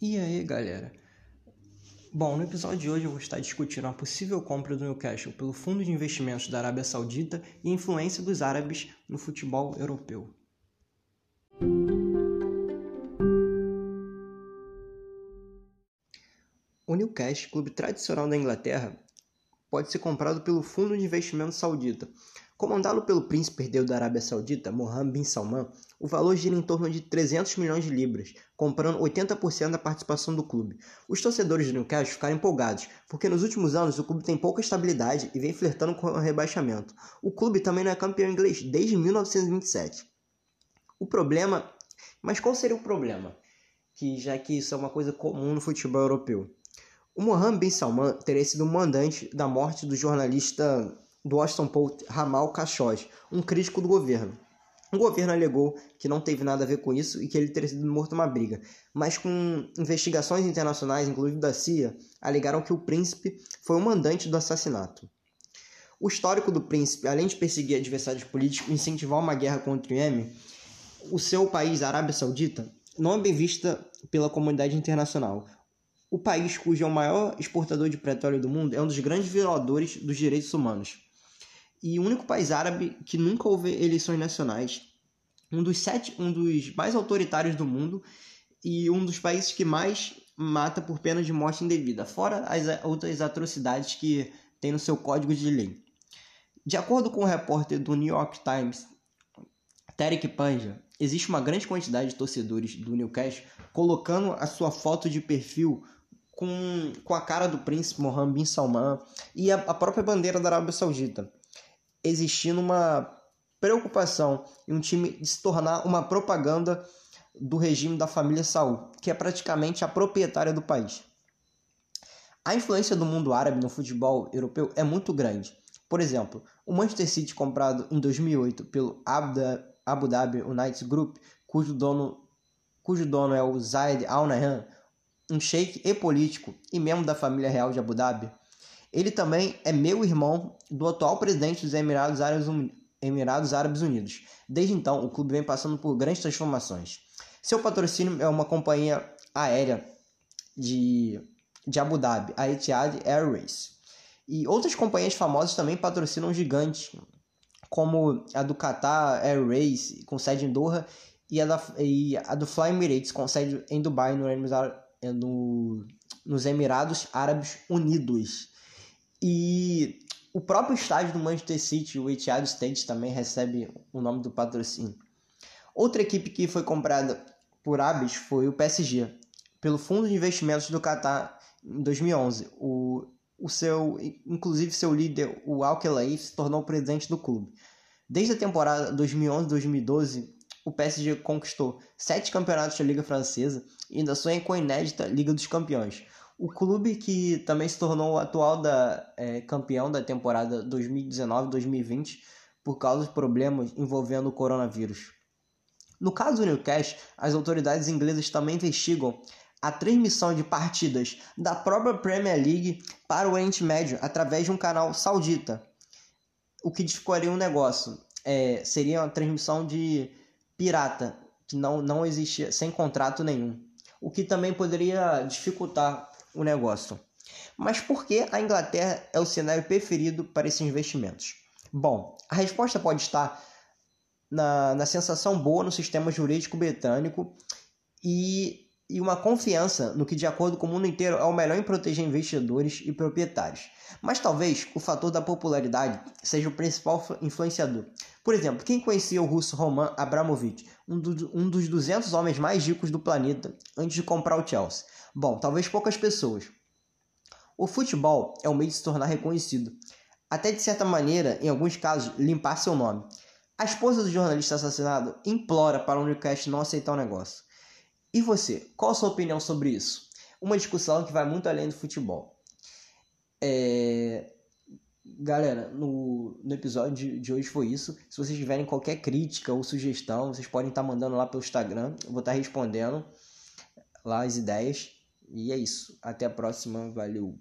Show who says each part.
Speaker 1: E aí, galera? Bom, no episódio de hoje eu vou estar discutindo a possível compra do Newcastle pelo Fundo de Investimentos da Arábia Saudita e a influência dos árabes no futebol europeu. O Newcastle, clube tradicional da Inglaterra, pode ser comprado pelo Fundo de Investimento Saudita, Comandado pelo príncipe herdeiro da Arábia Saudita, Mohammed bin Salman, o valor gira em torno de 300 milhões de libras, comprando 80% da participação do clube. Os torcedores do Newcastle ficaram empolgados, porque nos últimos anos o clube tem pouca estabilidade e vem flertando com o rebaixamento. O clube também não é campeão inglês desde 1927. O problema... Mas qual seria o problema? Que já que isso é uma coisa comum no futebol europeu. O Mohammed bin Salman teria sido o mandante da morte do jornalista do Washington Post Ramal Khashoggi, um crítico do governo. O governo alegou que não teve nada a ver com isso e que ele teria sido morto numa briga, mas com investigações internacionais, inclusive da CIA, alegaram que o príncipe foi o mandante do assassinato. O histórico do príncipe, além de perseguir adversários políticos e incentivar uma guerra contra o Iêmen, o seu país, a Arábia Saudita, não é bem vista pela comunidade internacional. O país cujo é o maior exportador de petróleo do mundo é um dos grandes violadores dos direitos humanos e o único país árabe que nunca houve eleições nacionais, um dos sete, um dos mais autoritários do mundo. E um dos países que mais mata por pena de morte indevida, fora as outras atrocidades que tem no seu código de lei. De acordo com o repórter do New York Times, Tarek Panja, existe uma grande quantidade de torcedores do Newcastle colocando a sua foto de perfil com, com a cara do príncipe Mohammed bin Salman e a, a própria bandeira da Arábia Saudita existindo uma preocupação em um time se tornar uma propaganda do regime da família Saul, que é praticamente a proprietária do país. A influência do mundo árabe no futebol europeu é muito grande. Por exemplo, o Manchester City comprado em 2008 pelo Abu Dhabi United Group, cujo dono, cujo dono é o Zayed Al Nahyan, um sheik e político e membro da família real de Abu Dhabi, ele também é meu irmão do atual presidente dos Emirados Árabes, Emirados Árabes Unidos. Desde então, o clube vem passando por grandes transformações. Seu patrocínio é uma companhia aérea de, de Abu Dhabi, a Etihad Airways. E outras companhias famosas também patrocinam gigantes, como a do Qatar Airways, com sede em Doha, e a, da, e a do Fly Emirates, com sede em Dubai, no, no, nos Emirados Árabes Unidos. E o próprio estádio do Manchester City, o Etihad Stadium, também recebe o nome do patrocínio. Outra equipe que foi comprada por Abis foi o PSG, pelo Fundo de Investimentos do Qatar em 2011. O, o seu, inclusive seu líder, o Al se tornou presidente do clube. Desde a temporada 2011-2012, o PSG conquistou sete campeonatos da Liga Francesa e ainda sonha com a inédita Liga dos Campeões. O clube que também se tornou o atual da, é, campeão da temporada 2019-2020 por causa de problemas envolvendo o coronavírus. No caso do Newcastle, as autoridades inglesas também investigam a transmissão de partidas da própria Premier League para o Oriente Médio através de um canal saudita. O que dificultaria um negócio é, seria uma transmissão de pirata, que não, não existia, sem contrato nenhum. O que também poderia dificultar o negócio. Mas por que a Inglaterra é o cenário preferido para esses investimentos? Bom, a resposta pode estar na, na sensação boa no sistema jurídico britânico e, e uma confiança no que, de acordo com o mundo inteiro, é o melhor em proteger investidores e proprietários. Mas talvez o fator da popularidade seja o principal influenciador. Por exemplo, quem conhecia o russo Roman Abramovich, um, do, um dos 200 homens mais ricos do planeta, antes de comprar o Chelsea? Bom, talvez poucas pessoas. O futebol é um meio de se tornar reconhecido, até de certa maneira, em alguns casos, limpar seu nome. A esposa do jornalista assassinado implora para o Newcastle não aceitar o negócio. E você, qual a sua opinião sobre isso? Uma discussão que vai muito além do futebol. É... Galera, no, no episódio de, de, hoje foi isso. Se vocês tiverem qualquer crítica ou sugestão, vocês podem estar mandando lá pelo Instagram. Eu vou estar respondendo lá as ideias. E é isso. Até a próxima. Valeu.